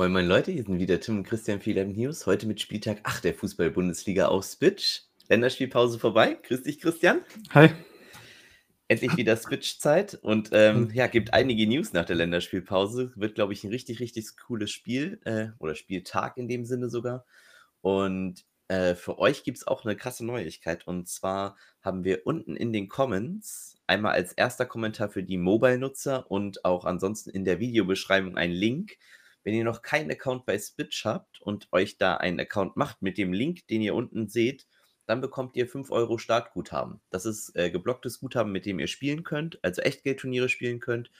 Moin moin Leute, hier sind wieder Tim und Christian für 11 News. Heute mit Spieltag 8 der Fußball-Bundesliga auf Switch. Länderspielpause vorbei. Grüß dich, Christian. Hi. Endlich wieder Switch-Zeit und ähm, ja, gibt einige News nach der Länderspielpause. Wird, glaube ich, ein richtig, richtig cooles Spiel äh, oder Spieltag in dem Sinne sogar. Und äh, für euch gibt es auch eine krasse Neuigkeit. Und zwar haben wir unten in den Comments einmal als erster Kommentar für die Mobile-Nutzer und auch ansonsten in der Videobeschreibung einen Link. Wenn ihr noch keinen Account bei Switch habt und euch da einen Account macht mit dem Link, den ihr unten seht, dann bekommt ihr 5 Euro Startguthaben. Das ist äh, geblocktes Guthaben, mit dem ihr spielen könnt, also Echtgeldturniere spielen könnt.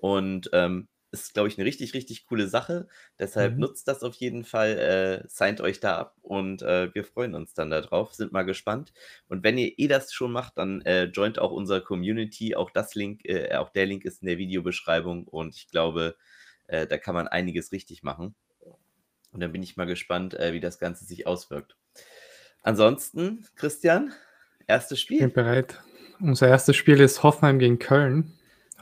Und ähm, ist, glaube ich, eine richtig, richtig coole Sache. Deshalb mhm. nutzt das auf jeden Fall, äh, signed euch da ab und äh, wir freuen uns dann darauf, sind mal gespannt. Und wenn ihr eh das schon macht, dann äh, joint auch unsere Community. Auch das Link, äh, auch der Link ist in der Videobeschreibung und ich glaube, äh, da kann man einiges richtig machen. Und dann bin ich mal gespannt, äh, wie das Ganze sich auswirkt. Ansonsten, Christian, erstes Spiel. Ich bin bereit. Unser erstes Spiel ist Hoffenheim gegen Köln.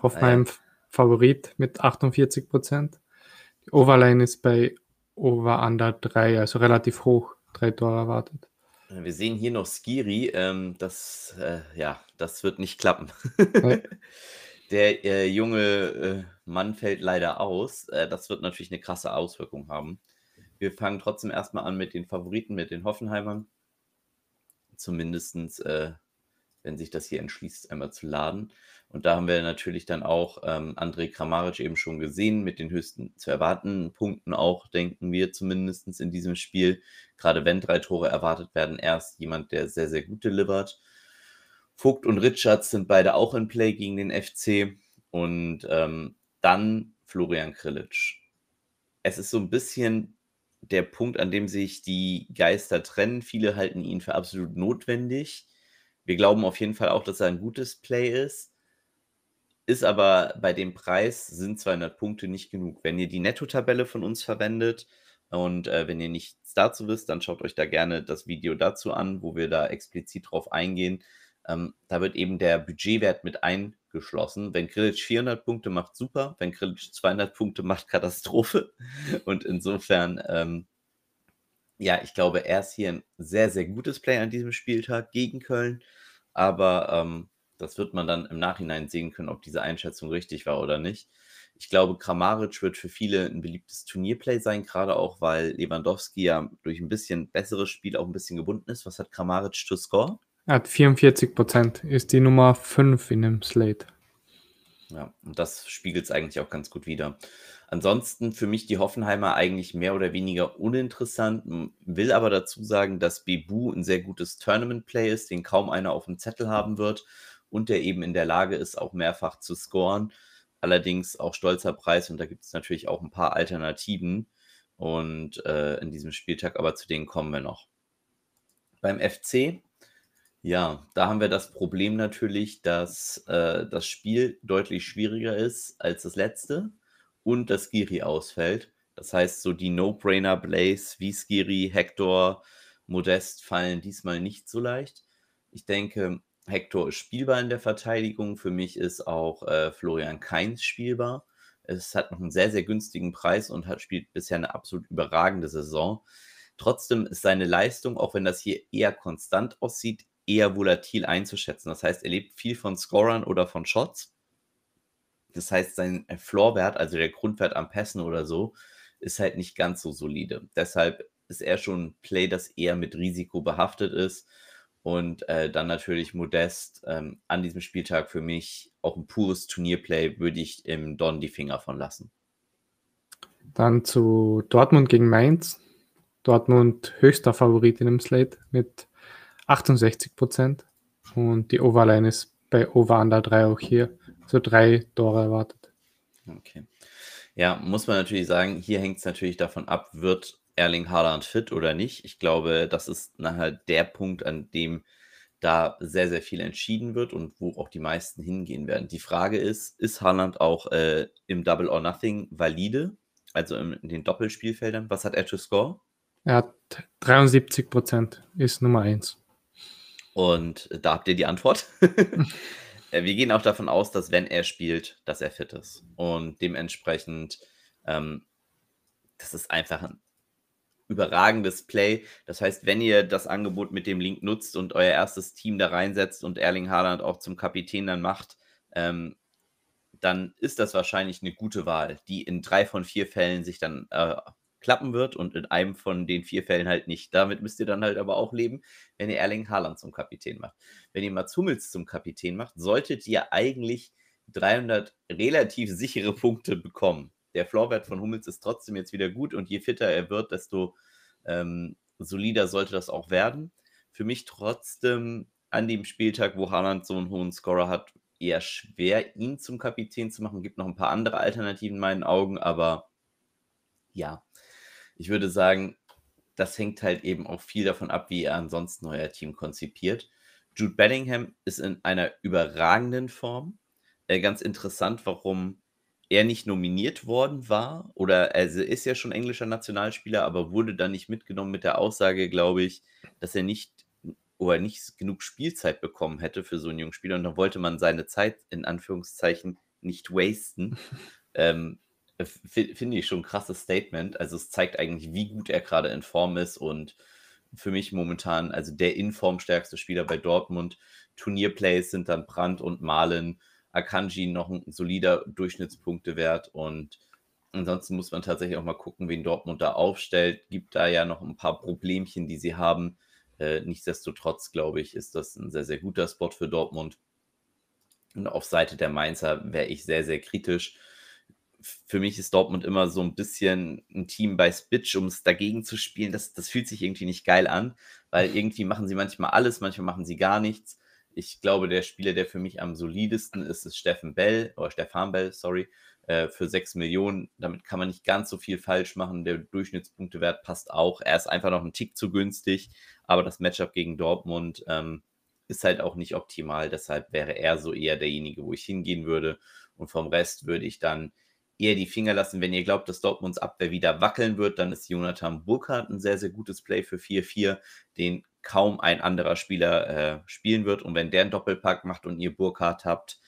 Hoffenheim ah, ja. Favorit mit 48 Prozent. Die Overline ist bei Over Under 3, also relativ hoch. Drei Tore erwartet. Wir sehen hier noch Skiri. Ähm, das, äh, ja, das wird nicht klappen. Der äh, junge äh, Mann fällt leider aus. Äh, das wird natürlich eine krasse Auswirkung haben. Wir fangen trotzdem erstmal an mit den Favoriten, mit den Hoffenheimern. Zumindest, äh, wenn sich das hier entschließt, einmal zu laden. Und da haben wir natürlich dann auch ähm, André Kramaric eben schon gesehen, mit den höchsten zu erwartenden Punkten auch, denken wir zumindest in diesem Spiel. Gerade wenn drei Tore erwartet werden, erst jemand, der sehr, sehr gut delivert. Vogt und Richards sind beide auch in Play gegen den FC. Und ähm, dann Florian Krillitsch. Es ist so ein bisschen der Punkt, an dem sich die Geister trennen. Viele halten ihn für absolut notwendig. Wir glauben auf jeden Fall auch, dass er ein gutes Play ist. Ist aber bei dem Preis sind 200 Punkte nicht genug. Wenn ihr die Netto-Tabelle von uns verwendet und äh, wenn ihr nichts dazu wisst, dann schaut euch da gerne das Video dazu an, wo wir da explizit drauf eingehen. Ähm, da wird eben der Budgetwert mit eingeschlossen. Wenn Grilic 400 Punkte macht, super. Wenn Grilic 200 Punkte macht, Katastrophe. Und insofern ähm, ja, ich glaube, er ist hier ein sehr, sehr gutes Play an diesem Spieltag gegen Köln. Aber ähm, das wird man dann im Nachhinein sehen können, ob diese Einschätzung richtig war oder nicht. Ich glaube, Kramaric wird für viele ein beliebtes Turnierplay sein, gerade auch, weil Lewandowski ja durch ein bisschen besseres Spiel auch ein bisschen gebunden ist. Was hat Kramaric zu score? Hat 44 Prozent, ist die Nummer 5 in dem Slate. Ja, und das spiegelt es eigentlich auch ganz gut wider. Ansonsten für mich die Hoffenheimer eigentlich mehr oder weniger uninteressant, will aber dazu sagen, dass Bebu ein sehr gutes Tournament-Play ist, den kaum einer auf dem Zettel haben wird und der eben in der Lage ist, auch mehrfach zu scoren. Allerdings auch stolzer Preis und da gibt es natürlich auch ein paar Alternativen und äh, in diesem Spieltag, aber zu denen kommen wir noch. Beim FC ja, da haben wir das Problem natürlich, dass äh, das Spiel deutlich schwieriger ist als das letzte und dass Skiri ausfällt. Das heißt, so die No-Brainer Blaze wie Skiri, Hector, Modest fallen diesmal nicht so leicht. Ich denke, Hector ist spielbar in der Verteidigung. Für mich ist auch äh, Florian Kainz spielbar. Es hat noch einen sehr, sehr günstigen Preis und hat, spielt bisher eine absolut überragende Saison. Trotzdem ist seine Leistung, auch wenn das hier eher konstant aussieht, eher volatil einzuschätzen. Das heißt, er lebt viel von Scorern oder von Shots. Das heißt, sein äh, Floorwert, also der Grundwert am Pässen oder so, ist halt nicht ganz so solide. Deshalb ist er schon ein Play, das eher mit Risiko behaftet ist. Und äh, dann natürlich Modest ähm, an diesem Spieltag für mich auch ein pures Turnierplay, würde ich im Don die Finger von lassen. Dann zu Dortmund gegen Mainz. Dortmund höchster Favorit in dem Slate mit 68 Prozent. Und die Overline ist bei Over Under 3 auch hier. So drei Tore erwartet. Okay. Ja, muss man natürlich sagen, hier hängt es natürlich davon ab, wird Erling Haaland fit oder nicht. Ich glaube, das ist nachher der Punkt, an dem da sehr, sehr viel entschieden wird und wo auch die meisten hingehen werden. Die Frage ist, ist Haaland auch äh, im Double or Nothing valide? Also in, in den Doppelspielfeldern? Was hat er zu score? Er hat 73 Prozent, ist Nummer 1. Und da habt ihr die Antwort. Äh, wir gehen auch davon aus, dass wenn er spielt, dass er fit ist. Und dementsprechend ähm, das ist einfach ein überragendes Play. Das heißt, wenn ihr das Angebot mit dem Link nutzt und euer erstes Team da reinsetzt und Erling Haaland auch zum Kapitän dann macht, ähm, dann ist das wahrscheinlich eine gute Wahl, die in drei von vier Fällen sich dann äh, klappen wird und in einem von den vier Fällen halt nicht. Damit müsst ihr dann halt aber auch leben, wenn ihr Erling Haaland zum Kapitän macht. Wenn ihr Mats Hummels zum Kapitän macht, solltet ihr eigentlich 300 relativ sichere Punkte bekommen. Der Floorwert von Hummels ist trotzdem jetzt wieder gut und je fitter er wird, desto ähm, solider sollte das auch werden. Für mich trotzdem an dem Spieltag, wo Haaland so einen hohen Scorer hat, eher schwer, ihn zum Kapitän zu machen. Gibt noch ein paar andere Alternativen in meinen Augen, aber ja, ich würde sagen, das hängt halt eben auch viel davon ab, wie er ansonsten euer Team konzipiert. Jude Bellingham ist in einer überragenden Form. Äh, ganz interessant, warum er nicht nominiert worden war. Oder er ist ja schon englischer Nationalspieler, aber wurde dann nicht mitgenommen mit der Aussage, glaube ich, dass er nicht oder nicht genug Spielzeit bekommen hätte für so einen jungen Spieler. Und dann wollte man seine Zeit in Anführungszeichen nicht wasten. ähm, Finde ich schon ein krasses Statement. Also es zeigt eigentlich, wie gut er gerade in Form ist und für mich momentan, also der in Form stärkste Spieler bei Dortmund. Turnierplays sind dann Brandt und Malen. Akanji noch ein solider Durchschnittspunktewert und ansonsten muss man tatsächlich auch mal gucken, wen Dortmund da aufstellt. Gibt da ja noch ein paar Problemchen, die sie haben. Äh, nichtsdestotrotz, glaube ich, ist das ein sehr, sehr guter Spot für Dortmund. Und auf Seite der Mainzer wäre ich sehr, sehr kritisch für mich ist Dortmund immer so ein bisschen ein Team bei Spitch, um es dagegen zu spielen. Das, das fühlt sich irgendwie nicht geil an, weil irgendwie machen sie manchmal alles, manchmal machen sie gar nichts. Ich glaube, der Spieler, der für mich am solidesten ist, ist Steffen Bell, oder Stefan Bell, sorry, äh, für 6 Millionen. Damit kann man nicht ganz so viel falsch machen. Der Durchschnittspunktewert passt auch. Er ist einfach noch ein Tick zu günstig, aber das Matchup gegen Dortmund ähm, ist halt auch nicht optimal. Deshalb wäre er so eher derjenige, wo ich hingehen würde. Und vom Rest würde ich dann eher die Finger lassen. Wenn ihr glaubt, dass Dortmunds Abwehr wieder wackeln wird, dann ist Jonathan Burkhardt ein sehr, sehr gutes Play für 4-4, den kaum ein anderer Spieler äh, spielen wird. Und wenn der einen Doppelpack macht und ihr Burkhardt habt,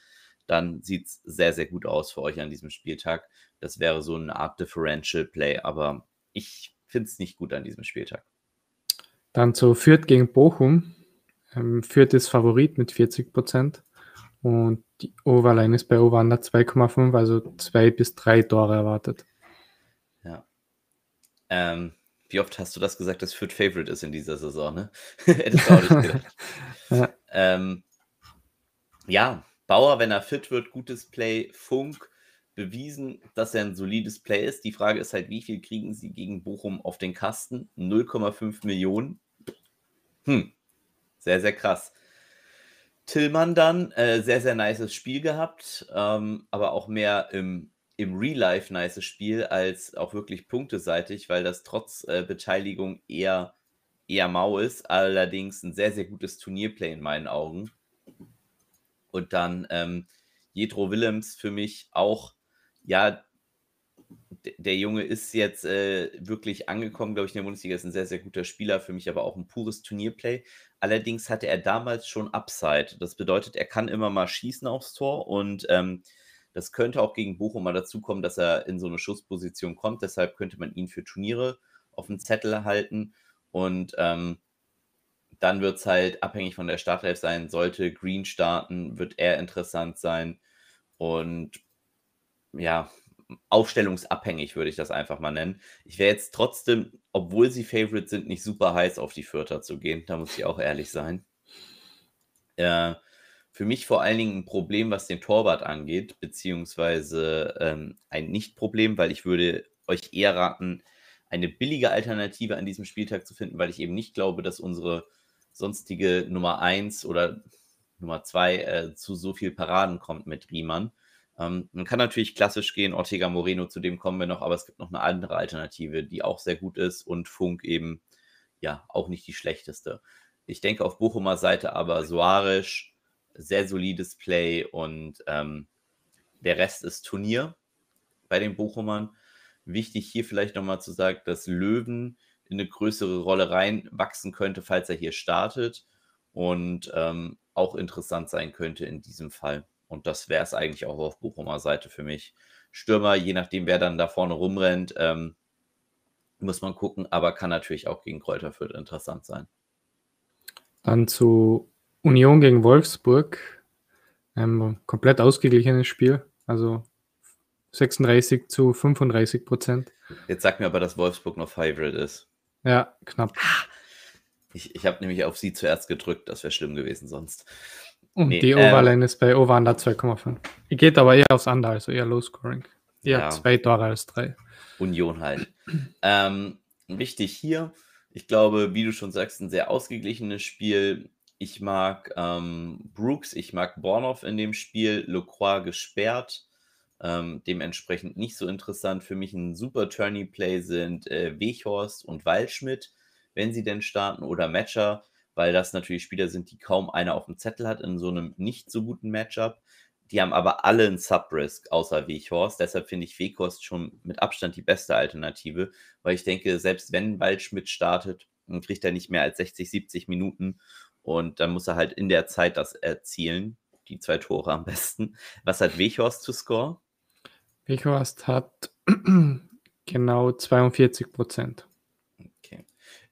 dann sieht es sehr, sehr gut aus für euch an diesem Spieltag. Das wäre so eine Art Differential Play, aber ich finde es nicht gut an diesem Spieltag. Dann zu Fürth gegen Bochum. Ähm, Fürth ist Favorit mit 40 Prozent. Und die Overline ist bei Over 2,5, also zwei bis drei Tore erwartet. Ja. Ähm, wie oft hast du das gesagt, dass Fürth Favorite ist in dieser Saison, ne? Hättest du auch nicht gedacht. ja. Ähm, ja, Bauer, wenn er fit wird, gutes Play. Funk bewiesen, dass er ein solides Play ist. Die Frage ist halt, wie viel kriegen sie gegen Bochum auf den Kasten? 0,5 Millionen. Hm, sehr, sehr krass. Tillmann dann, äh, sehr, sehr nices Spiel gehabt, ähm, aber auch mehr im, im Real Life nices Spiel als auch wirklich punkteseitig, weil das trotz äh, Beteiligung eher, eher mau ist. Allerdings ein sehr, sehr gutes Turnierplay in meinen Augen. Und dann ähm, Jetro Willems für mich auch, ja, der Junge ist jetzt äh, wirklich angekommen, glaube ich, in der Bundesliga ist ein sehr, sehr guter Spieler, für mich aber auch ein pures Turnierplay. Allerdings hatte er damals schon Upside. Das bedeutet, er kann immer mal schießen aufs Tor und ähm, das könnte auch gegen Bochum mal dazu kommen, dass er in so eine Schussposition kommt. Deshalb könnte man ihn für Turniere auf dem Zettel halten und ähm, dann wird es halt abhängig von der Startelf sein. Sollte Green starten, wird er interessant sein. Und ja, aufstellungsabhängig, würde ich das einfach mal nennen. Ich wäre jetzt trotzdem, obwohl sie Favorite sind, nicht super heiß auf die Vierter zu gehen. Da muss ich auch ehrlich sein. Äh, für mich vor allen Dingen ein Problem, was den Torwart angeht, beziehungsweise ähm, ein Nicht-Problem, weil ich würde euch eher raten, eine billige Alternative an diesem Spieltag zu finden, weil ich eben nicht glaube, dass unsere sonstige Nummer 1 oder Nummer 2 äh, zu so viel Paraden kommt mit Riemann. Ähm, man kann natürlich klassisch gehen, Ortega Moreno, zu dem kommen wir noch, aber es gibt noch eine andere Alternative, die auch sehr gut ist und Funk eben, ja, auch nicht die schlechteste. Ich denke auf Bochumer Seite aber Soares, sehr solides Play und ähm, der Rest ist Turnier bei den Bochumern. Wichtig hier vielleicht nochmal zu sagen, dass Löwen in eine größere Rolle reinwachsen könnte, falls er hier startet und ähm, auch interessant sein könnte in diesem Fall. Und das wäre es eigentlich auch auf Bochumer Seite für mich. Stürmer, je nachdem, wer dann da vorne rumrennt, ähm, Muss man gucken, aber kann natürlich auch gegen Kräuter Fürth interessant sein. Dann zu Union gegen Wolfsburg. Ein komplett ausgeglichenes Spiel. Also 36 zu 35 Prozent. Jetzt sag mir aber, dass Wolfsburg noch Favorite ist. Ja, knapp. Ich, ich habe nämlich auf sie zuerst gedrückt, das wäre schlimm gewesen sonst. Und nee, die Overline ähm, ist bei Over Under 2,5. Geht aber eher aufs Under, also eher Low Scoring. Eher ja. zwei Tore als drei. Union halt. ähm, wichtig hier, ich glaube, wie du schon sagst, ein sehr ausgeglichenes Spiel. Ich mag ähm, Brooks, ich mag Bornoff in dem Spiel, Lecroix gesperrt. Ähm, dementsprechend nicht so interessant. Für mich ein super Tourney-Play sind äh, Weghorst und Waldschmidt, wenn sie denn starten, oder Matcher, weil das natürlich Spieler sind, die kaum einer auf dem Zettel hat in so einem nicht so guten Matchup. Die haben aber alle einen Sub-Risk, außer Weghorst. Deshalb finde ich Weghorst schon mit Abstand die beste Alternative, weil ich denke, selbst wenn Waldschmidt startet, kriegt er nicht mehr als 60, 70 Minuten und dann muss er halt in der Zeit das erzielen. Die zwei Tore am besten. Was hat Weghorst zu score? Weghorst hat genau 42 Prozent.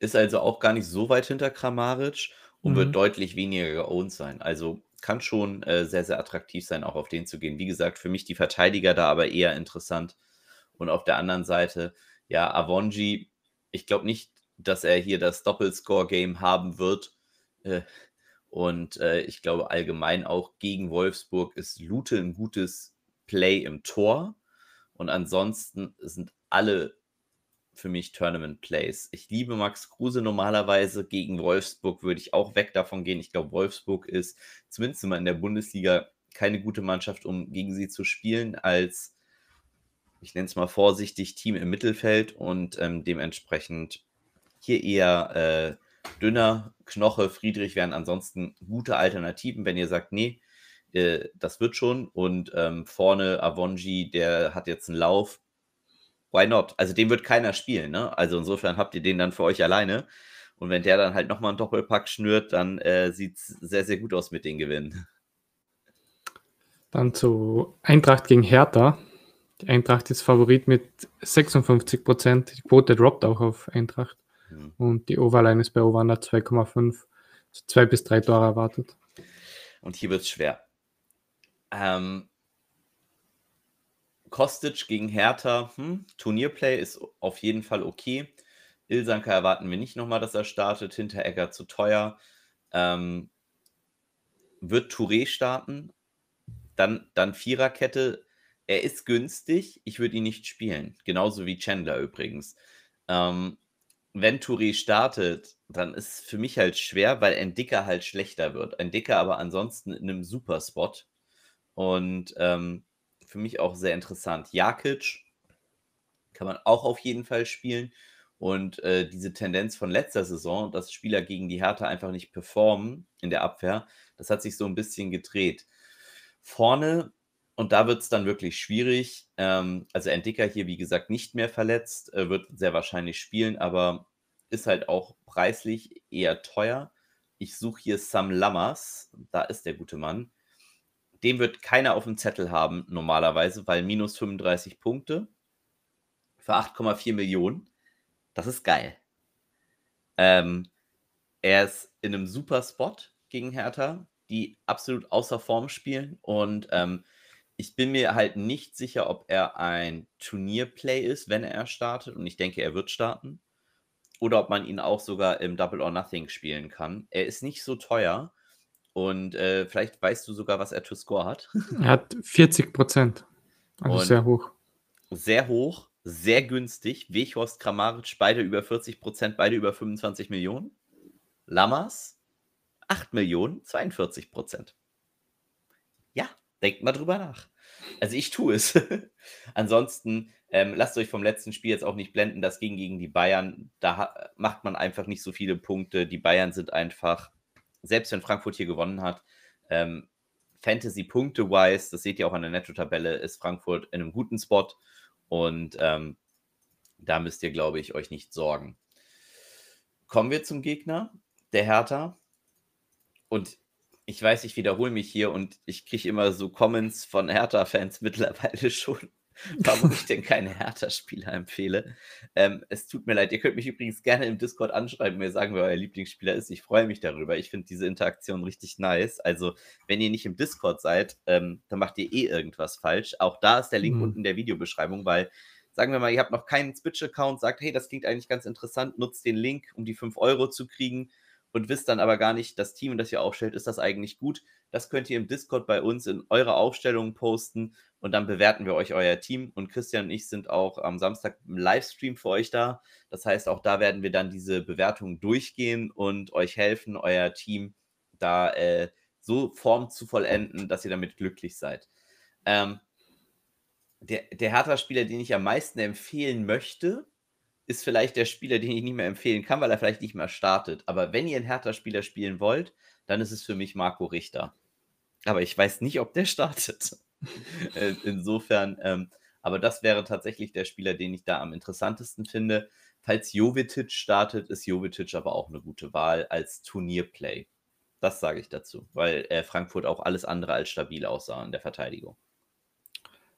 Ist also auch gar nicht so weit hinter Kramaric und mhm. wird deutlich weniger geowned sein. Also kann schon äh, sehr, sehr attraktiv sein, auch auf den zu gehen. Wie gesagt, für mich die Verteidiger da aber eher interessant. Und auf der anderen Seite, ja, Avonji, ich glaube nicht, dass er hier das Doppelscore-Game haben wird. Äh, und äh, ich glaube allgemein auch gegen Wolfsburg ist Lute ein gutes Play im Tor. Und ansonsten sind alle für mich Tournament Plays. Ich liebe Max Kruse normalerweise. Gegen Wolfsburg würde ich auch weg davon gehen. Ich glaube, Wolfsburg ist zumindest immer in der Bundesliga keine gute Mannschaft, um gegen sie zu spielen, als, ich nenne es mal vorsichtig, Team im Mittelfeld und ähm, dementsprechend hier eher äh, dünner. Knoche, Friedrich wären ansonsten gute Alternativen, wenn ihr sagt, nee, äh, das wird schon. Und ähm, vorne Avonji, der hat jetzt einen Lauf, why not? Also den wird keiner spielen, ne? Also insofern habt ihr den dann für euch alleine. Und wenn der dann halt nochmal einen Doppelpack schnürt, dann äh, sieht es sehr, sehr gut aus mit den Gewinnen. Dann zu Eintracht gegen Hertha. Die Eintracht ist Favorit mit 56 Prozent. Die Quote droppt auch auf Eintracht. Mhm. Und die Overline ist bei Ovanda 2,5. Also zwei bis drei Tore erwartet. Und hier wird es schwer. Ähm, Kostic gegen Hertha, hm, Turnierplay ist auf jeden Fall okay. Ilsanker erwarten wir nicht nochmal, dass er startet. Hinteregger zu teuer. Ähm, wird Touré starten? Dann, dann Viererkette. Er ist günstig. Ich würde ihn nicht spielen. Genauso wie Chandler übrigens. Ähm, wenn Touré startet, dann ist für mich halt schwer, weil ein Dicker halt schlechter wird. Ein Dicker aber ansonsten in einem Superspot. Und ähm, für mich auch sehr interessant. Jakic kann man auch auf jeden Fall spielen. Und äh, diese Tendenz von letzter Saison, dass Spieler gegen die Hertha einfach nicht performen in der Abwehr, das hat sich so ein bisschen gedreht. Vorne, und da wird es dann wirklich schwierig. Ähm, also Entdecker hier, wie gesagt, nicht mehr verletzt, äh, wird sehr wahrscheinlich spielen, aber ist halt auch preislich eher teuer. Ich suche hier Sam Lammers, da ist der gute Mann den wird keiner auf dem Zettel haben normalerweise, weil minus 35 Punkte für 8,4 Millionen. Das ist geil. Ähm, er ist in einem super Spot gegen Hertha, die absolut außer Form spielen. Und ähm, ich bin mir halt nicht sicher, ob er ein Turnierplay ist, wenn er startet. Und ich denke, er wird starten. Oder ob man ihn auch sogar im Double or Nothing spielen kann. Er ist nicht so teuer. Und äh, vielleicht weißt du sogar, was er to score hat. Er hat 40 Prozent. Also Und sehr hoch. Sehr hoch, sehr günstig. Weghorst, Kramaric, beide über 40 Prozent, beide über 25 Millionen. Lammers, 8 Millionen, 42 Prozent. Ja, denkt mal drüber nach. Also ich tue es. Ansonsten ähm, lasst euch vom letzten Spiel jetzt auch nicht blenden. Das ging gegen die Bayern. Da macht man einfach nicht so viele Punkte. Die Bayern sind einfach selbst wenn Frankfurt hier gewonnen hat, ähm, Fantasy-Punkte-wise, das seht ihr auch an der Netto-Tabelle, ist Frankfurt in einem guten Spot und ähm, da müsst ihr, glaube ich, euch nicht sorgen. Kommen wir zum Gegner, der Hertha. Und ich weiß, ich wiederhole mich hier und ich kriege immer so Comments von Hertha-Fans mittlerweile schon. Warum ich denn keine Hertha-Spieler empfehle. Ähm, es tut mir leid, ihr könnt mich übrigens gerne im Discord anschreiben, mir sagen, wer euer Lieblingsspieler ist. Ich freue mich darüber. Ich finde diese Interaktion richtig nice. Also, wenn ihr nicht im Discord seid, ähm, dann macht ihr eh irgendwas falsch. Auch da ist der Link mhm. unten in der Videobeschreibung, weil sagen wir mal, ihr habt noch keinen Switch-Account, sagt, hey, das klingt eigentlich ganz interessant, nutzt den Link, um die 5 Euro zu kriegen und wisst dann aber gar nicht, das Team, das ihr aufstellt, ist das eigentlich gut. Das könnt ihr im Discord bei uns in eure Aufstellungen posten und dann bewerten wir euch euer Team. Und Christian und ich sind auch am Samstag im Livestream für euch da. Das heißt, auch da werden wir dann diese Bewertungen durchgehen und euch helfen, euer Team da äh, so Form zu vollenden, dass ihr damit glücklich seid. Ähm, der, der Hertha-Spieler, den ich am meisten empfehlen möchte, ist vielleicht der Spieler, den ich nicht mehr empfehlen kann, weil er vielleicht nicht mehr startet. Aber wenn ihr einen Hertha-Spieler spielen wollt, dann ist es für mich Marco Richter. Aber ich weiß nicht, ob der startet. Äh, insofern, ähm, aber das wäre tatsächlich der Spieler, den ich da am interessantesten finde. Falls Jovetic startet, ist Jovetic aber auch eine gute Wahl als Turnierplay. Das sage ich dazu, weil äh, Frankfurt auch alles andere als stabil aussah in der Verteidigung.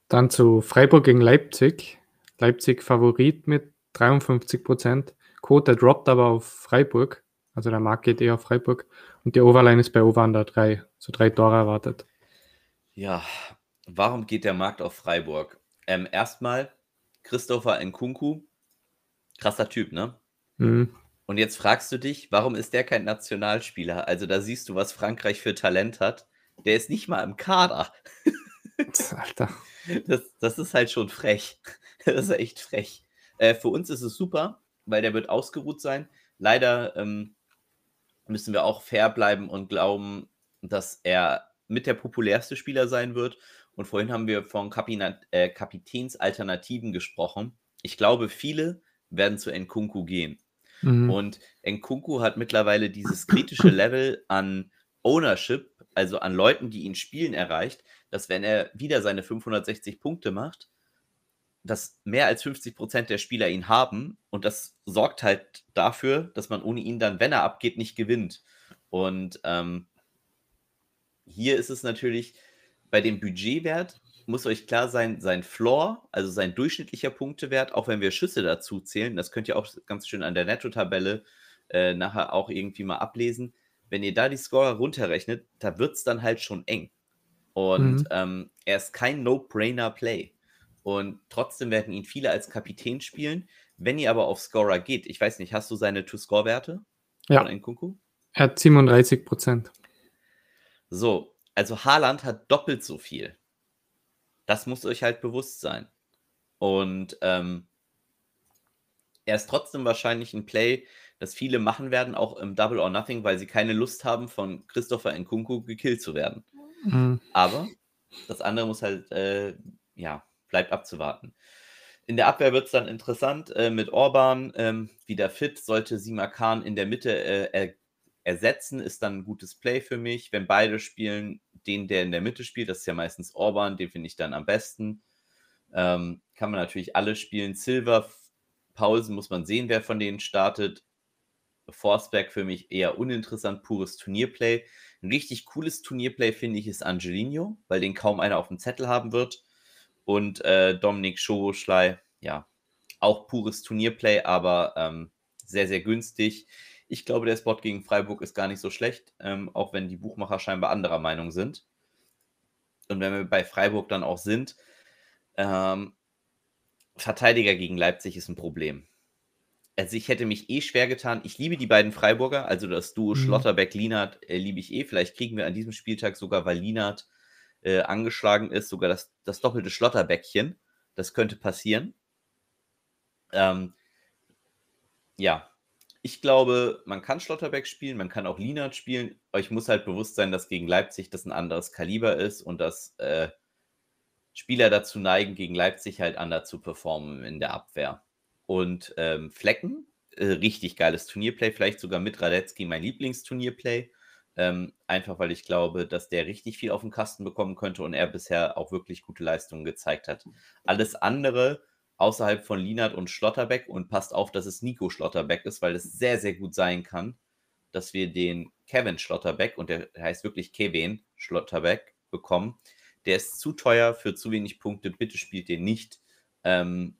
Dann zu Freiburg gegen Leipzig. Leipzig Favorit mit 53 Prozent. Quote droppt aber auf Freiburg. Also der Markt geht eher auf Freiburg. Und die Overline ist bei Over under 3. So drei Tore erwartet. Ja, warum geht der Markt auf Freiburg? Ähm, erstmal Christopher Nkunku. Krasser Typ, ne? Mhm. Und jetzt fragst du dich, warum ist der kein Nationalspieler? Also da siehst du, was Frankreich für Talent hat. Der ist nicht mal im Kader. Alter. Das, das ist halt schon frech. Das ist echt frech. Äh, für uns ist es super, weil der wird ausgeruht sein. Leider ähm, müssen wir auch fair bleiben und glauben, dass er mit der populärste Spieler sein wird. Und vorhin haben wir von Kapina äh, Kapitänsalternativen gesprochen. Ich glaube, viele werden zu Nkunku gehen. Mhm. Und Nkunku hat mittlerweile dieses kritische Level an Ownership, also an Leuten, die ihn spielen, erreicht, dass wenn er wieder seine 560 Punkte macht, dass mehr als 50 Prozent der Spieler ihn haben und das sorgt halt dafür, dass man ohne ihn dann, wenn er abgeht, nicht gewinnt. Und ähm, hier ist es natürlich bei dem Budgetwert, muss euch klar sein, sein Floor, also sein durchschnittlicher Punktewert, auch wenn wir Schüsse dazu zählen, das könnt ihr auch ganz schön an der Netto-Tabelle äh, nachher auch irgendwie mal ablesen. Wenn ihr da die Scorer runterrechnet, da wird es dann halt schon eng. Und mhm. ähm, er ist kein No-Brainer-Play. Und trotzdem werden ihn viele als Kapitän spielen. Wenn ihr aber auf Scorer geht, ich weiß nicht, hast du seine To-Score-Werte ja. von Nkunku? Er hat 37 Prozent. So, also Haaland hat doppelt so viel. Das muss euch halt bewusst sein. Und ähm, er ist trotzdem wahrscheinlich ein Play, das viele machen werden, auch im Double or Nothing, weil sie keine Lust haben, von Christopher Nkunku gekillt zu werden. Mhm. Aber das andere muss halt, äh, ja, bleibt abzuwarten. In der Abwehr wird es dann interessant äh, mit Orban ähm, wieder fit. Sollte Simakan in der Mitte äh, ersetzen, ist dann ein gutes Play für mich. Wenn beide spielen, den, der in der Mitte spielt, das ist ja meistens Orban, den finde ich dann am besten. Ähm, kann man natürlich alle spielen. Silver, Pausen muss man sehen, wer von denen startet. Forsberg für mich eher uninteressant, pures Turnierplay. Ein richtig cooles Turnierplay finde ich ist Angelino, weil den kaum einer auf dem Zettel haben wird und äh, Dominik Schoboschlei, ja, auch pures Turnierplay, aber ähm, sehr, sehr günstig. Ich glaube, der Spot gegen Freiburg ist gar nicht so schlecht, ähm, auch wenn die Buchmacher scheinbar anderer Meinung sind. Und wenn wir bei Freiburg dann auch sind, ähm, Verteidiger gegen Leipzig ist ein Problem. Also ich hätte mich eh schwer getan. Ich liebe die beiden Freiburger, also das Duo mhm. Schlotterbeck-Lienert äh, liebe ich eh. Vielleicht kriegen wir an diesem Spieltag sogar, weil Lienert äh, angeschlagen ist, sogar das, das doppelte Schlotterbäckchen. Das könnte passieren. Ähm, ja, ich glaube, man kann Schlotterbeck spielen, man kann auch Lienert spielen. Euch muss halt bewusst sein, dass gegen Leipzig das ein anderes Kaliber ist und dass äh, Spieler dazu neigen, gegen Leipzig halt anders zu performen in der Abwehr. Und ähm, Flecken, äh, richtig geiles Turnierplay, vielleicht sogar mit Radetzky mein Lieblingsturnierplay. Ähm, einfach weil ich glaube, dass der richtig viel auf den Kasten bekommen könnte und er bisher auch wirklich gute Leistungen gezeigt hat. Alles andere außerhalb von Linard und Schlotterbeck und passt auf, dass es Nico Schlotterbeck ist, weil es sehr, sehr gut sein kann, dass wir den Kevin Schlotterbeck und der heißt wirklich Kevin Schlotterbeck bekommen, Der ist zu teuer für zu wenig Punkte. Bitte spielt den nicht. Ähm,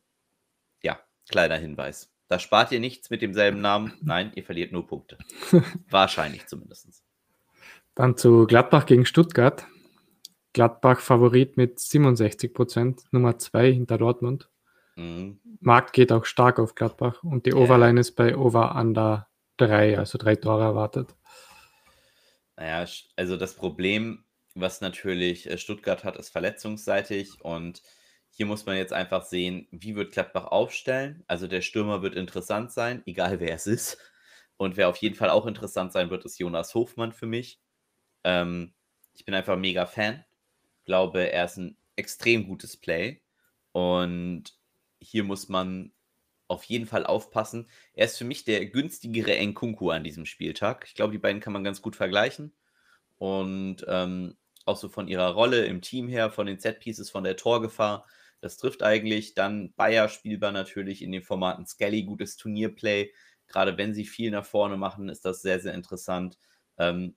ja, kleiner Hinweis. Da spart ihr nichts mit demselben Namen. Nein, ihr verliert nur Punkte. Wahrscheinlich zumindest. Dann zu Gladbach gegen Stuttgart. Gladbach Favorit mit 67 Prozent, Nummer 2 hinter Dortmund. Mhm. Markt geht auch stark auf Gladbach und die ja. Overline ist bei Over Under 3, also drei Tore erwartet. Naja, also das Problem, was natürlich äh, Stuttgart hat, ist verletzungsseitig und hier muss man jetzt einfach sehen, wie wird Gladbach aufstellen. Also der Stürmer wird interessant sein, egal wer es ist. Und wer auf jeden Fall auch interessant sein wird, ist Jonas Hofmann für mich. Ähm, ich bin einfach mega Fan. Glaube, er ist ein extrem gutes Play. Und hier muss man auf jeden Fall aufpassen. Er ist für mich der günstigere Nkunku an diesem Spieltag. Ich glaube, die beiden kann man ganz gut vergleichen. Und ähm, auch so von ihrer Rolle im Team her, von den Set-Pieces, von der Torgefahr. Das trifft eigentlich. Dann Bayer spielbar natürlich in den Formaten Skelly, gutes Turnierplay. Gerade wenn sie viel nach vorne machen, ist das sehr, sehr interessant. Ähm,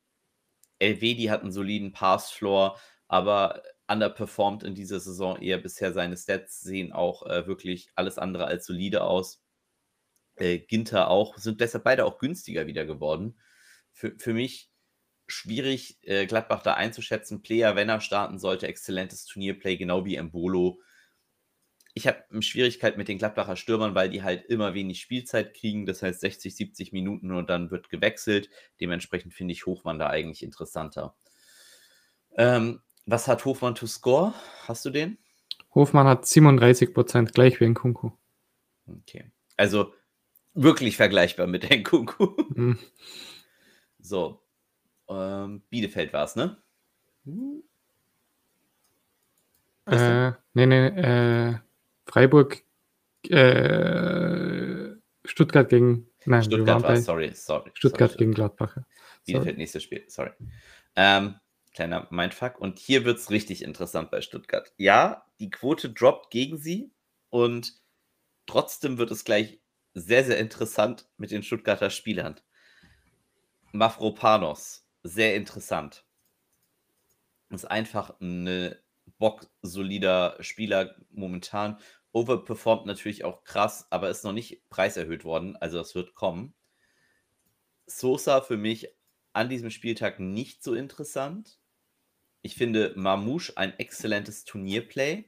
Elvedi hat einen soliden Pass-Floor, aber underperformed in dieser Saison eher bisher. Seine Stats sehen auch äh, wirklich alles andere als solide aus. Äh, Ginter auch, sind deshalb beide auch günstiger wieder geworden. Für, für mich schwierig, äh, Gladbach da einzuschätzen. Player, wenn er starten sollte, exzellentes Turnierplay, genau wie Embolo. Ich habe Schwierigkeit mit den Gladbacher Stürmern, weil die halt immer wenig Spielzeit kriegen, das heißt 60, 70 Minuten und dann wird gewechselt. Dementsprechend finde ich Hochmann da eigentlich interessanter. Ähm, was hat Hofmann to score? Hast du den? Hofmann hat 37 Prozent, gleich wie in Kunku. Okay. Also wirklich vergleichbar mit Nkunku. Mhm. So, ähm, Bielefeld war es, ne? Äh, nee, nee, äh, Freiburg, äh, Stuttgart gegen, nein, Stuttgart war, sorry, sorry. Stuttgart sorry, gegen Gladbach. Bielefeld, nächstes Spiel, sorry. Ähm, kleiner Mindfuck. Und hier wird es richtig interessant bei Stuttgart. Ja, die Quote droppt gegen sie und trotzdem wird es gleich sehr, sehr interessant mit den Stuttgarter Spielern. Mafropanos, sehr interessant. Ist einfach ein bocksolider Spieler momentan. Overperformt natürlich auch krass, aber ist noch nicht preiserhöht worden. Also das wird kommen. Sosa für mich an diesem Spieltag nicht so interessant. Ich finde Mamouche ein exzellentes Turnierplay.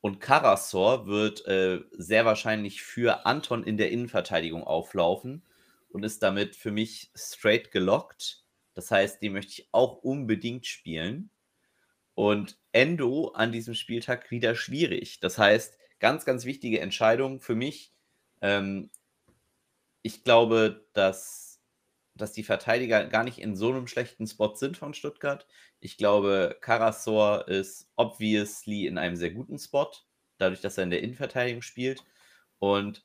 Und Karasor wird äh, sehr wahrscheinlich für Anton in der Innenverteidigung auflaufen und ist damit für mich straight gelockt. Das heißt, den möchte ich auch unbedingt spielen. Und Endo an diesem Spieltag wieder schwierig. Das heißt, ganz, ganz wichtige Entscheidung für mich. Ähm, ich glaube, dass, dass die Verteidiger gar nicht in so einem schlechten Spot sind von Stuttgart. Ich glaube, Karasor ist obviously in einem sehr guten Spot, dadurch, dass er in der Innenverteidigung spielt. Und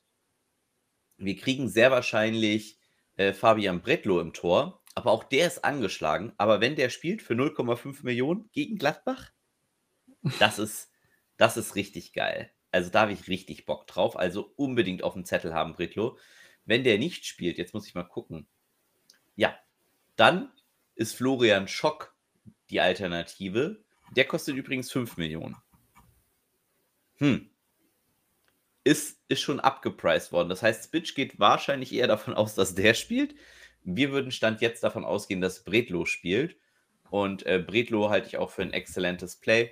wir kriegen sehr wahrscheinlich äh, Fabian Bretlo im Tor, aber auch der ist angeschlagen. Aber wenn der spielt für 0,5 Millionen gegen Gladbach, das ist, das ist richtig geil. Also da habe ich richtig Bock drauf. Also unbedingt auf dem Zettel haben, Bretlo. Wenn der nicht spielt, jetzt muss ich mal gucken. Ja, dann ist Florian Schock die Alternative. Der kostet übrigens 5 Millionen. Hm. Ist, ist schon abgepriced worden. Das heißt, Spitch geht wahrscheinlich eher davon aus, dass der spielt. Wir würden Stand jetzt davon ausgehen, dass Bredlo spielt. Und äh, Bredlo halte ich auch für ein exzellentes Play.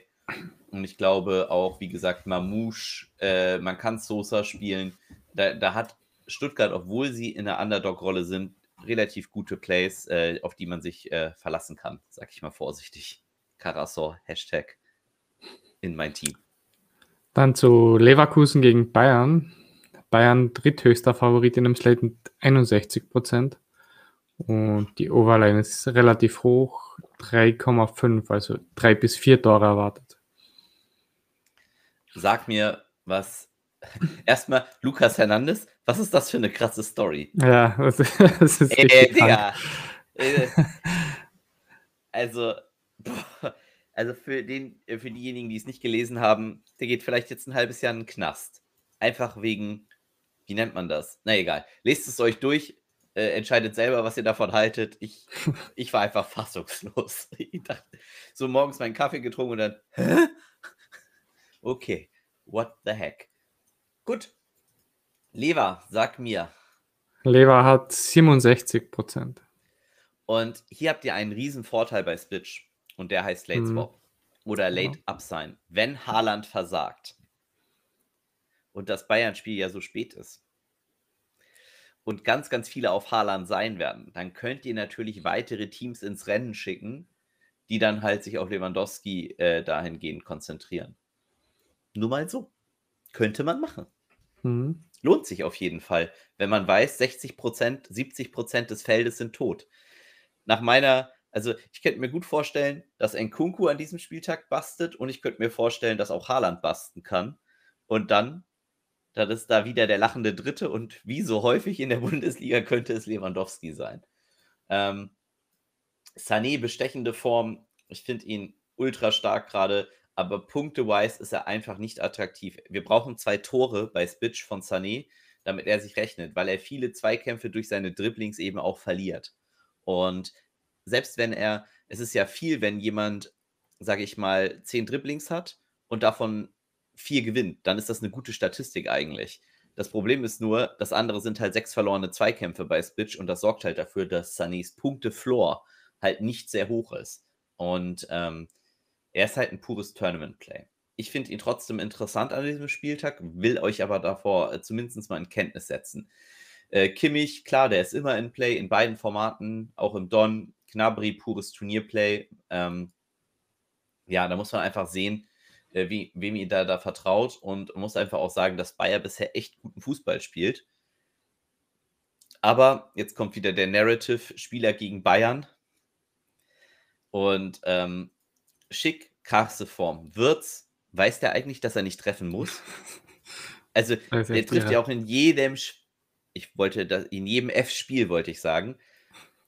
Und ich glaube auch, wie gesagt, Mamouche, äh, man kann Sosa spielen. Da, da hat Stuttgart, obwohl sie in der Underdog-Rolle sind, relativ gute Plays, äh, auf die man sich äh, verlassen kann, sag ich mal vorsichtig. Karasor, Hashtag in mein Team. Dann zu Leverkusen gegen Bayern. Bayern dritthöchster Favorit in dem Slate mit 61 Prozent. Und die Overline ist relativ hoch, 3,5, also 3 bis 4 Tore erwartet. Sag mir, was Erstmal Lukas Hernandez, was ist das für eine krasse Story? Ja, das, das ist äh, Digga. Äh, also, also für, den, für diejenigen, die es nicht gelesen haben, der geht vielleicht jetzt ein halbes Jahr in den Knast. Einfach wegen, wie nennt man das? Na egal. Lest es euch durch. Äh, entscheidet selber, was ihr davon haltet. Ich, ich war einfach fassungslos. Ich dachte, so morgens meinen Kaffee getrunken und dann, hä? Okay, what the heck? Gut. Lever, sag mir. Lever hat 67 Prozent. Und hier habt ihr einen riesen Vorteil bei Switch. Und der heißt Late Swap. Mhm. Oder Late ja. Upsign. Wenn Haaland versagt. Und das Bayern-Spiel ja so spät ist. Und ganz, ganz viele auf Haaland sein werden. Dann könnt ihr natürlich weitere Teams ins Rennen schicken, die dann halt sich auf Lewandowski äh, dahingehend konzentrieren. Nur mal so. Könnte man machen. Mhm. Lohnt sich auf jeden Fall, wenn man weiß, 60 Prozent, 70 Prozent des Feldes sind tot nach meiner, also ich könnte mir gut vorstellen, dass Nkunku an diesem Spieltag bastet und ich könnte mir vorstellen, dass auch Haaland basten kann. Und dann, dann ist da wieder der lachende Dritte und wie so häufig in der Bundesliga könnte es Lewandowski sein. Ähm, Sané bestechende Form, ich finde ihn ultra stark gerade, aber punkte-wise ist er einfach nicht attraktiv. Wir brauchen zwei Tore bei Spitch von Sané, damit er sich rechnet, weil er viele Zweikämpfe durch seine Dribblings eben auch verliert. Und selbst wenn er, es ist ja viel, wenn jemand, sage ich mal, zehn Dribblings hat und davon vier gewinnt, dann ist das eine gute Statistik eigentlich. Das Problem ist nur, das andere sind halt sechs verlorene Zweikämpfe bei Spitch und das sorgt halt dafür, dass Sunnys Punkte-Floor halt nicht sehr hoch ist. Und ähm, er ist halt ein pures Tournament-Play. Ich finde ihn trotzdem interessant an diesem Spieltag, will euch aber davor äh, zumindest mal in Kenntnis setzen. Äh, Kimmich, klar, der ist immer in Play in beiden Formaten, auch im Don. Knabri, pures Turnierplay. Ähm, ja, da muss man einfach sehen, äh, wie, wem ihr da, da vertraut und muss einfach auch sagen, dass Bayer bisher echt guten Fußball spielt. Aber jetzt kommt wieder der Narrative: Spieler gegen Bayern. Und ähm, schick, krasse Form. Wirtz, weiß der eigentlich, dass er nicht treffen muss? Also, der trifft ja auch in jedem ich wollte das, in jedem F-Spiel, wollte ich sagen.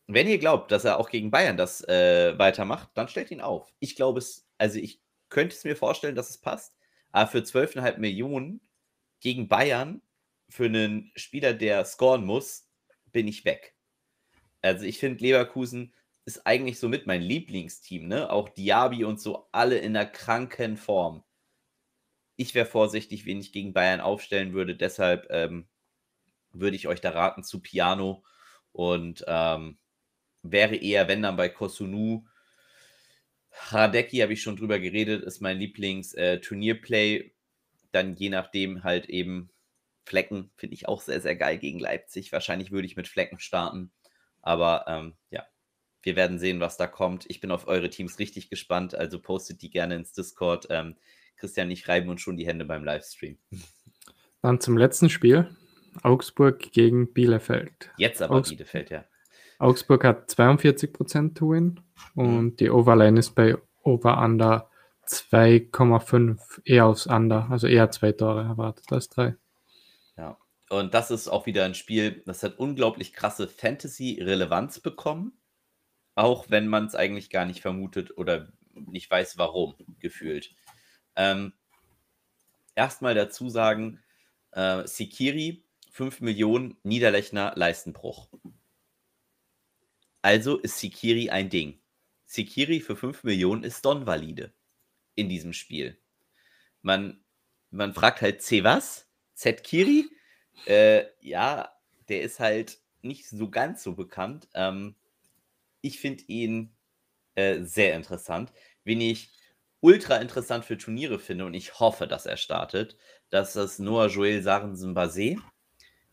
Wenn ihr glaubt, dass er auch gegen Bayern das äh, weitermacht, dann stellt ihn auf. Ich glaube es, also ich könnte es mir vorstellen, dass es passt, aber für 12,5 Millionen gegen Bayern, für einen Spieler, der scoren muss, bin ich weg. Also ich finde, Leverkusen ist eigentlich somit mein Lieblingsteam, ne? Auch Diaby und so, alle in einer kranken Form. Ich wäre vorsichtig, wen ich gegen Bayern aufstellen würde, deshalb ähm, würde ich euch da raten zu Piano und ähm, wäre eher, wenn dann bei Kosunu. Hradecki habe ich schon drüber geredet, ist mein Lieblings-Turnierplay. Äh, dann je nachdem halt eben Flecken, finde ich auch sehr, sehr geil gegen Leipzig. Wahrscheinlich würde ich mit Flecken starten. Aber ähm, ja, wir werden sehen, was da kommt. Ich bin auf eure Teams richtig gespannt. Also postet die gerne ins Discord. Ähm, Christian, ich reiben uns schon die Hände beim Livestream. Dann zum letzten Spiel. Augsburg gegen Bielefeld. Jetzt aber Augs Bielefeld, ja. Augsburg hat 42% to win und mhm. die Overline ist bei Over-Under 2,5 eher aufs Under, also eher zwei Tore erwartet als drei. Ja, und das ist auch wieder ein Spiel, das hat unglaublich krasse Fantasy-Relevanz bekommen, auch wenn man es eigentlich gar nicht vermutet oder nicht weiß, warum gefühlt. Ähm, Erstmal dazu sagen, äh, Sikiri 5 Millionen Niederlechner Leistenbruch. Also ist Sikiri ein Ding. Sikiri für 5 Millionen ist Don-valide in diesem Spiel. Man, man fragt halt C was? Z-Kiri? Äh, ja, der ist halt nicht so ganz so bekannt. Ähm, ich finde ihn äh, sehr interessant. Wen ich ultra interessant für Turniere finde und ich hoffe, dass er startet, das ist Noah Joel Sarensen-Basé.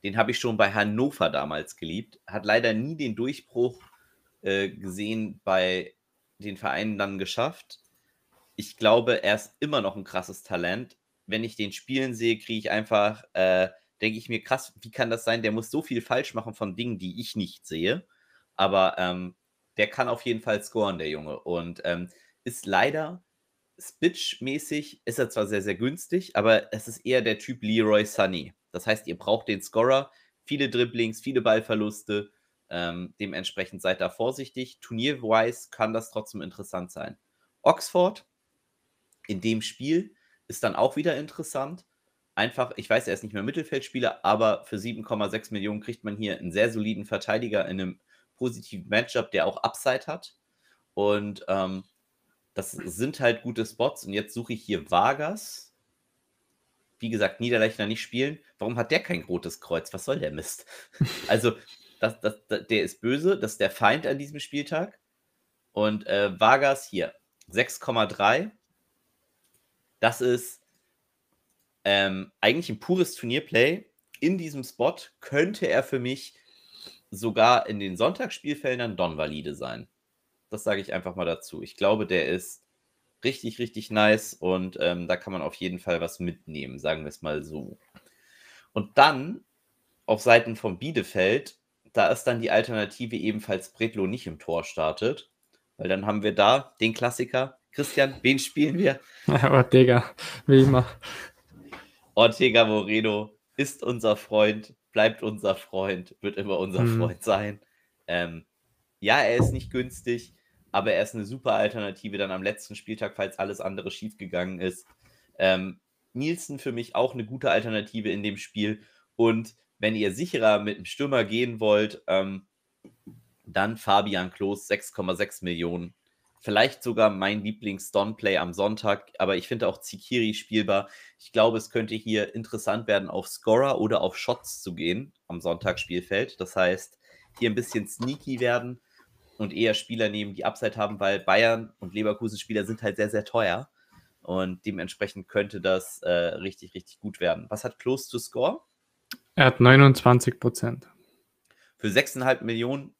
Den habe ich schon bei Hannover damals geliebt. Hat leider nie den Durchbruch äh, gesehen bei den Vereinen dann geschafft. Ich glaube, er ist immer noch ein krasses Talent. Wenn ich den spielen sehe, kriege ich einfach, äh, denke ich mir, krass, wie kann das sein? Der muss so viel falsch machen von Dingen, die ich nicht sehe. Aber ähm, der kann auf jeden Fall scoren, der Junge. Und ähm, ist leider Spitch-mäßig, ist er zwar sehr, sehr günstig, aber es ist eher der Typ Leroy Sunny. Das heißt, ihr braucht den Scorer, viele Dribblings, viele Ballverluste. Ähm, dementsprechend seid da vorsichtig. Turnierwise kann das trotzdem interessant sein. Oxford in dem Spiel ist dann auch wieder interessant. einfach, ich weiß, er ist nicht mehr Mittelfeldspieler, aber für 7,6 Millionen kriegt man hier einen sehr soliden Verteidiger in einem positiven Matchup, der auch Upside hat. Und ähm, das sind halt gute Spots. Und jetzt suche ich hier Vargas. Wie gesagt, Niederlechner nicht spielen. Warum hat der kein rotes Kreuz? Was soll der Mist? also, das, das, das, der ist böse. Das ist der Feind an diesem Spieltag. Und äh, Vargas hier 6,3. Das ist ähm, eigentlich ein pures Turnierplay. In diesem Spot könnte er für mich sogar in den Sonntagsspielfeldern Don-Valide sein. Das sage ich einfach mal dazu. Ich glaube, der ist richtig, richtig nice und ähm, da kann man auf jeden Fall was mitnehmen, sagen wir es mal so. Und dann auf Seiten von Bielefeld, da ist dann die Alternative ebenfalls Bredlo nicht im Tor startet, weil dann haben wir da den Klassiker. Christian, wen spielen wir? Ortega, wie immer. Ortega Moreno ist unser Freund, bleibt unser Freund, wird immer unser hm. Freund sein. Ähm, ja, er ist nicht günstig, aber er ist eine super Alternative dann am letzten Spieltag, falls alles andere schiefgegangen ist. Ähm, Nielsen für mich auch eine gute Alternative in dem Spiel. Und wenn ihr sicherer mit dem Stürmer gehen wollt, ähm, dann Fabian Klos 6,6 Millionen Vielleicht sogar mein Lieblings-Don-Play am Sonntag, aber ich finde auch Zikiri spielbar. Ich glaube, es könnte hier interessant werden, auf Scorer oder auf Shots zu gehen am Sonntagsspielfeld. Das heißt, hier ein bisschen sneaky werden und eher Spieler nehmen, die Upside haben, weil Bayern und Leverkusen-Spieler sind halt sehr, sehr teuer. Und dementsprechend könnte das äh, richtig, richtig gut werden. Was hat Close to Score? Er hat 29 Prozent. Für 6,5 Millionen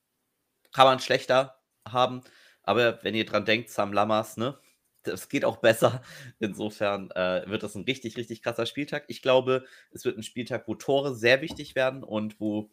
kann man schlechter haben. Aber wenn ihr dran denkt, Sam Lammers, ne? Das geht auch besser. Insofern äh, wird das ein richtig, richtig krasser Spieltag. Ich glaube, es wird ein Spieltag, wo Tore sehr wichtig werden und wo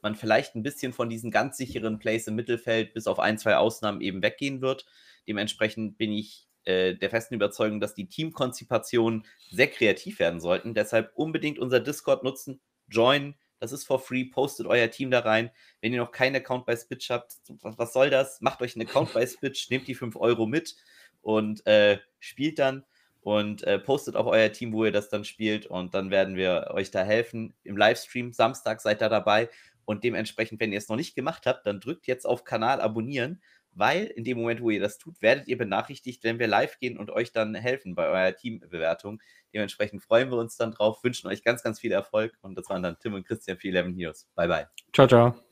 man vielleicht ein bisschen von diesen ganz sicheren Plays im Mittelfeld bis auf ein, zwei Ausnahmen eben weggehen wird. Dementsprechend bin ich äh, der festen Überzeugung, dass die Teamkonzipationen sehr kreativ werden sollten. Deshalb unbedingt unser Discord nutzen, join, das ist for free. Postet euer Team da rein. Wenn ihr noch keinen Account bei Spitch habt, was, soll das? Macht euch einen Account bei Spitch, nehmt die 5 Euro mit und äh, spielt dann und äh, postet auch euer Team, wo ihr das dann spielt und dann werden wir euch da helfen. Im Livestream Samstag seid ihr dabei und dementsprechend, wenn ihr es noch nicht gemacht habt, dann drückt jetzt auf Kanal abonnieren weil in dem Moment, wo ihr das tut, werdet ihr benachrichtigt, wenn wir live gehen und euch dann helfen bei eurer Teambewertung. Dementsprechend freuen wir uns dann drauf, wünschen euch ganz, ganz viel Erfolg und das waren dann Tim und Christian für 11 News. Bye, bye. Ciao, ciao.